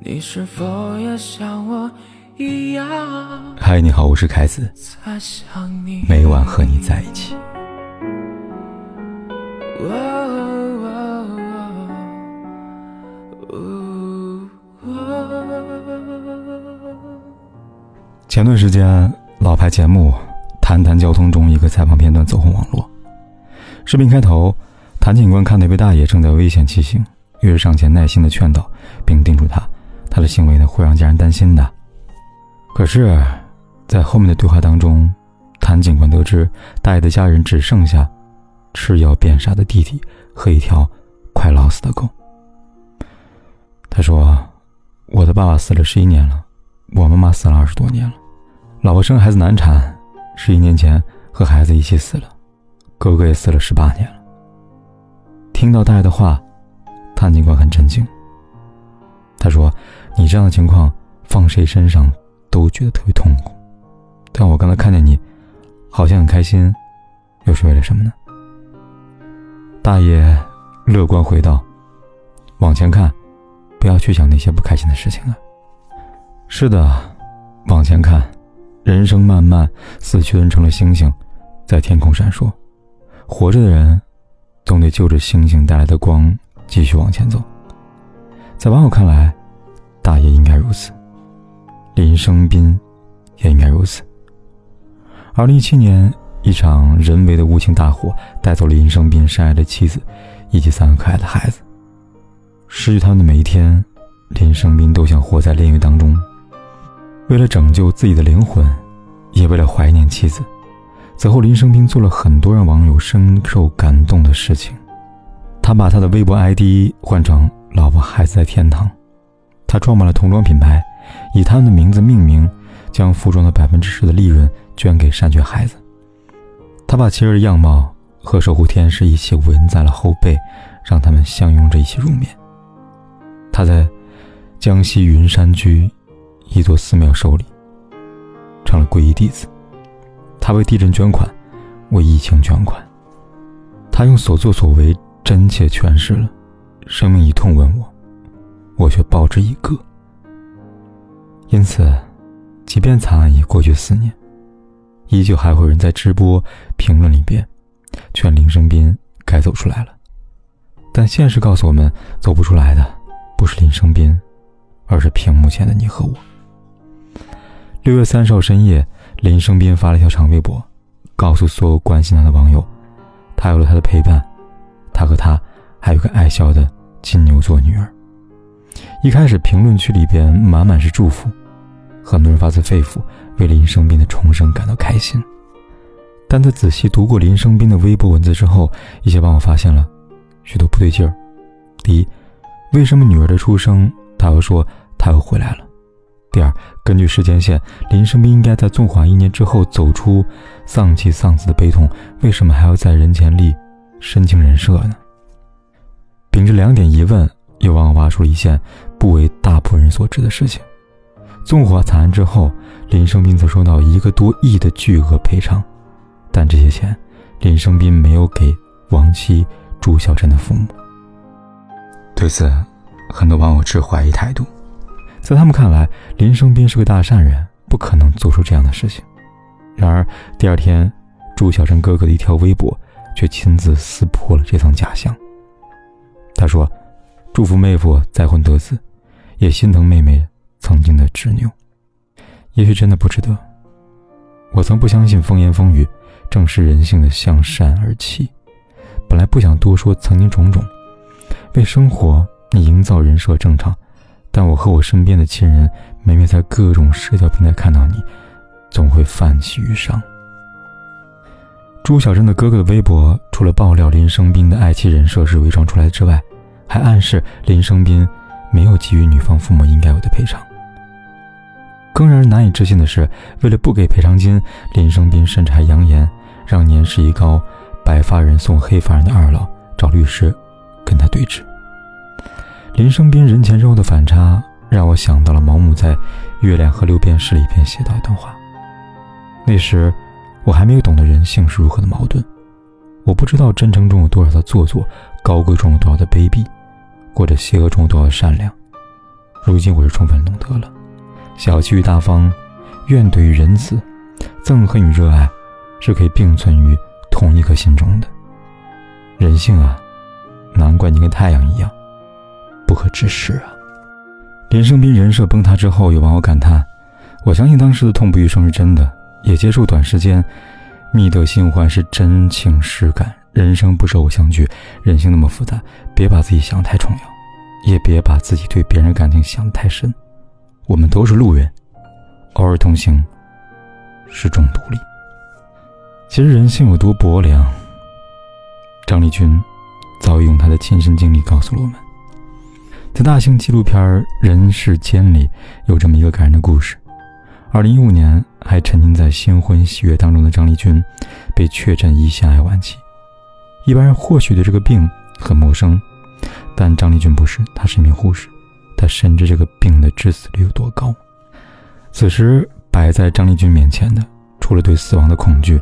你是否也像我一样？嗨，你好，我是凯子，每晚和你在一起。前段时间，老牌节目《谈谈交通》中一个采访片段走红网络。视频开头，谭警官看到一位大爷正在危险骑行，于是上前耐心的劝导，并叮嘱他。他的行为呢会让家人担心的。可是，在后面的对话当中，谭警官得知大爷的家人只剩下吃药变傻的弟弟和一条快老死的狗。他说：“我的爸爸死了十一年了，我妈妈死了二十多年了，老婆生孩子难产，十一年前和孩子一起死了，哥哥也死了十八年了。”听到大爷的话，谭警官很震惊。他说：“你这样的情况放谁身上都觉得特别痛苦，但我刚才看见你，好像很开心，又是为了什么呢？”大爷乐观回道：“往前看，不要去想那些不开心的事情了。是的，往前看，人生漫漫，死去的人成了星星，在天空闪烁，活着的人，总得就着星星带来的光继续往前走。”在网友看来，大爷应该如此，林生斌也应该如此。二零一七年，一场人为的无情大火带走了林生斌深爱的妻子以及三个可爱的孩子。失去他们的每一天，林生斌都想活在炼狱当中。为了拯救自己的灵魂，也为了怀念妻子，此后林生斌做了很多让网友深受感动的事情。他把他的微博 ID 换成。老婆孩子在天堂，他创办了童装品牌，以他们的名字命名，将服装的百分之十的利润捐给善缺孩子。他把妻儿的样貌和守护天使一起纹在了后背，让他们相拥着一起入眠。他在江西云山居一座寺庙受礼，成了皈依弟子。他为地震捐款，为疫情捐款。他用所作所为真切诠释了。生命一痛问我，我却报之以歌。因此，即便惨案已过去四年，依旧还会有人在直播评论里边劝林生斌该走出来了。但现实告诉我们，走不出来的不是林生斌，而是屏幕前的你和我。六月三十号深夜，林生斌发了一条长微博，告诉所有关心他的网友，他有了他的陪伴，他和他还有个爱笑的。金牛座女儿。一开始评论区里边满满是祝福，很多人发自肺腑为林生斌的重生感到开心。但在仔细读过林生斌的微博文字之后，一些网友发现了许多不对劲儿。第一，为什么女儿的出生他又说他又回来了？第二，根据时间线，林生斌应该在纵火一年之后走出丧妻丧子的悲痛，为什么还要在人前立深情人设呢？秉着两点疑问，又往往挖出了一件不为大部分人所知的事情：纵火惨案之后，林生斌曾收到一个多亿的巨额赔偿，但这些钱，林生斌没有给亡妻朱小珍的父母。对此，很多网友持怀疑态度，在他们看来，林生斌是个大善人，不可能做出这样的事情。然而，第二天，朱小珍哥哥的一条微博却亲自撕破了这层假象。他说：“祝福妹夫再婚得子，也心疼妹妹曾经的执拗。也许真的不值得。我曾不相信风言风语，正是人性的向善而起。本来不想多说曾经种种，为生活你营造人设正常，但我和我身边的亲人，每每在各种社交平台看到你，总会泛起余伤。”朱小珍的哥哥的微博，除了爆料林生斌的爱妻人设是伪装出来之外，还暗示林生斌没有给予女方父母应该有的赔偿。更让人难以置信的是，为了不给赔偿金，林生斌甚至还扬言让年事已高、白发人送黑发人的二老找律师跟他对峙。林生斌人前人后的反差，让我想到了毛姆在《月亮和六便士》里边写到一段话。那时。我还没有懂得人性是如何的矛盾，我不知道真诚中有多少的做作，高贵中有多少的卑鄙，或者邪恶中有多少的善良。如今我是充分懂得了，小气与大方，怨怼与仁慈，憎恨与热爱，是可以并存于同一颗心中的。人性啊，难怪你跟太阳一样，不可直视啊！林生斌人设崩塌之后，有网友感叹：“我相信当时的痛不欲生是真的，也接受短时间觅得新欢是真情实感。人生不是偶像剧，人性那么复杂，别把自己想太重要。”也别把自己对别人感情想得太深，我们都是路人，偶尔同行是种独立。其实人性有多薄凉，张丽君早已用她的亲身经历告诉了我们。在大型纪录片《人世间》里，有这么一个感人的故事：二零一五年，还沉浸在新婚喜悦当中的张丽君，被确诊胰腺癌晚期。一般人或许对这个病很陌生。但张丽君不是，她是一名护士，她深知这个病的致死率有多高。此时摆在张丽君面前的，除了对死亡的恐惧，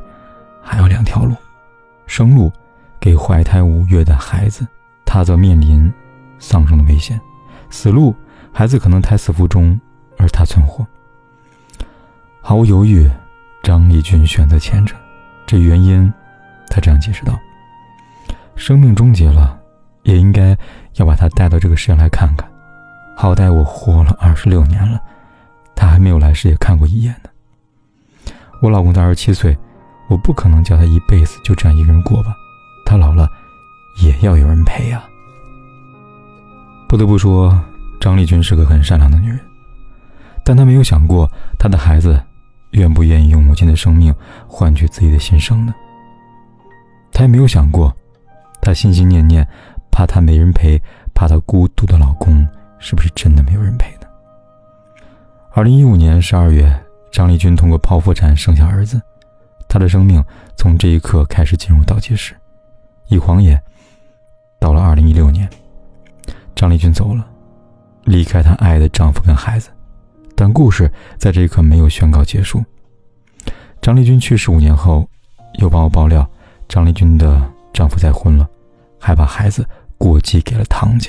还有两条路：生路，给怀胎五月的孩子，她则面临丧生的危险；死路，孩子可能胎死腹中，而她存活。毫无犹豫，张丽君选择前者。这原因，她这样解释道：“生命终结了。”也应该要把他带到这个世界来看看，好歹我活了二十六年了，他还没有来世也看过一眼呢。我老公才二十七岁，我不可能叫他一辈子就这样一个人过吧，他老了也要有人陪呀。不得不说，张丽君是个很善良的女人，但她没有想过她的孩子愿不愿意用母亲的生命换取自己的新生呢？她也没有想过，她心心念念。怕她没人陪，怕她孤独的老公是不是真的没有人陪呢？二零一五年十二月，张丽君通过剖腹产生下儿子，她的生命从这一刻开始进入倒计时。一晃眼，到了二零一六年，张丽君走了，离开她爱的丈夫跟孩子。但故事在这一刻没有宣告结束。张丽君去世五年后，又帮我爆料，张丽君的丈夫再婚了，还把孩子。过继给了堂姐。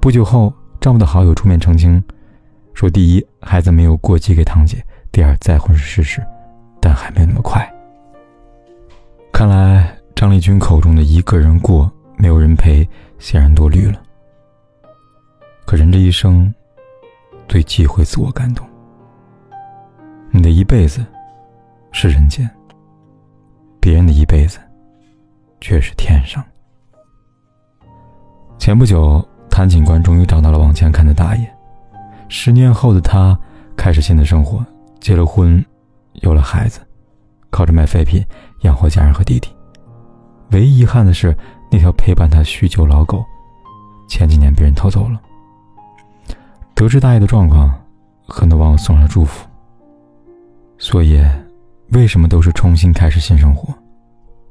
不久后，丈夫的好友出面澄清，说：第一，孩子没有过继给堂姐；第二，再婚是事实，但还没那么快。看来张丽君口中的一个人过，没有人陪，显然多虑了。可人这一生，最忌讳自我感动。你的一辈子是人间，别人的一辈子却是天上。前不久，谭警官终于找到了往前看的大爷。十年后的他开始新的生活，结了婚，有了孩子，靠着卖废品养活家人和弟弟。唯一遗憾的是，那条陪伴他许久老狗，前几年被人偷走了。得知大爷的状况，很多网友送上祝福。所以，为什么都是重新开始新生活？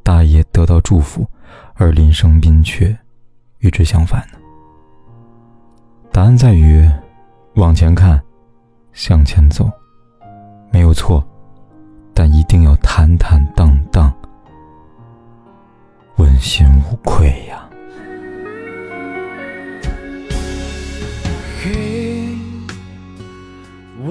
大爷得到祝福，而林生斌却……与之相反呢？答案在于往前看，向前走，没有错，但一定要坦坦荡荡，问心无愧呀。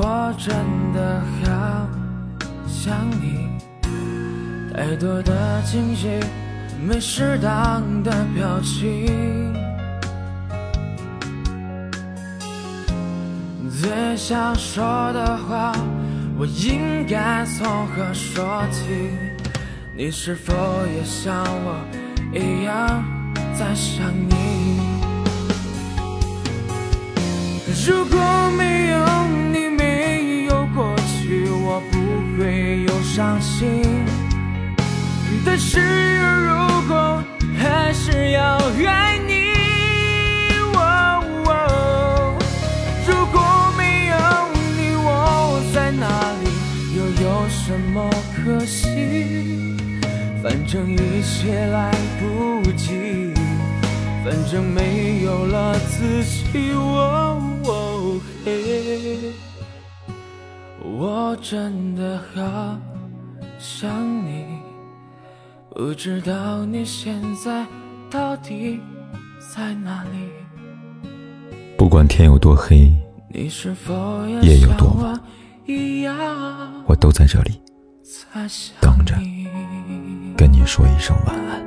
我真的好想你。太多的惊喜，没适当的表情。最想说的话，我应该从何说起？你是否也像我一样在想你？如果没有伤心，但是如果还是要爱你，哦哦，如果没有你，我在哪里？又有什么可惜？反正一切来不及，反正没有了自己。哦哦，嘿，我真的好。想你，不知道你现在到底在哪里。不管天有多黑，你是否夜有多晚，我都在这里等着，跟你说一声晚安。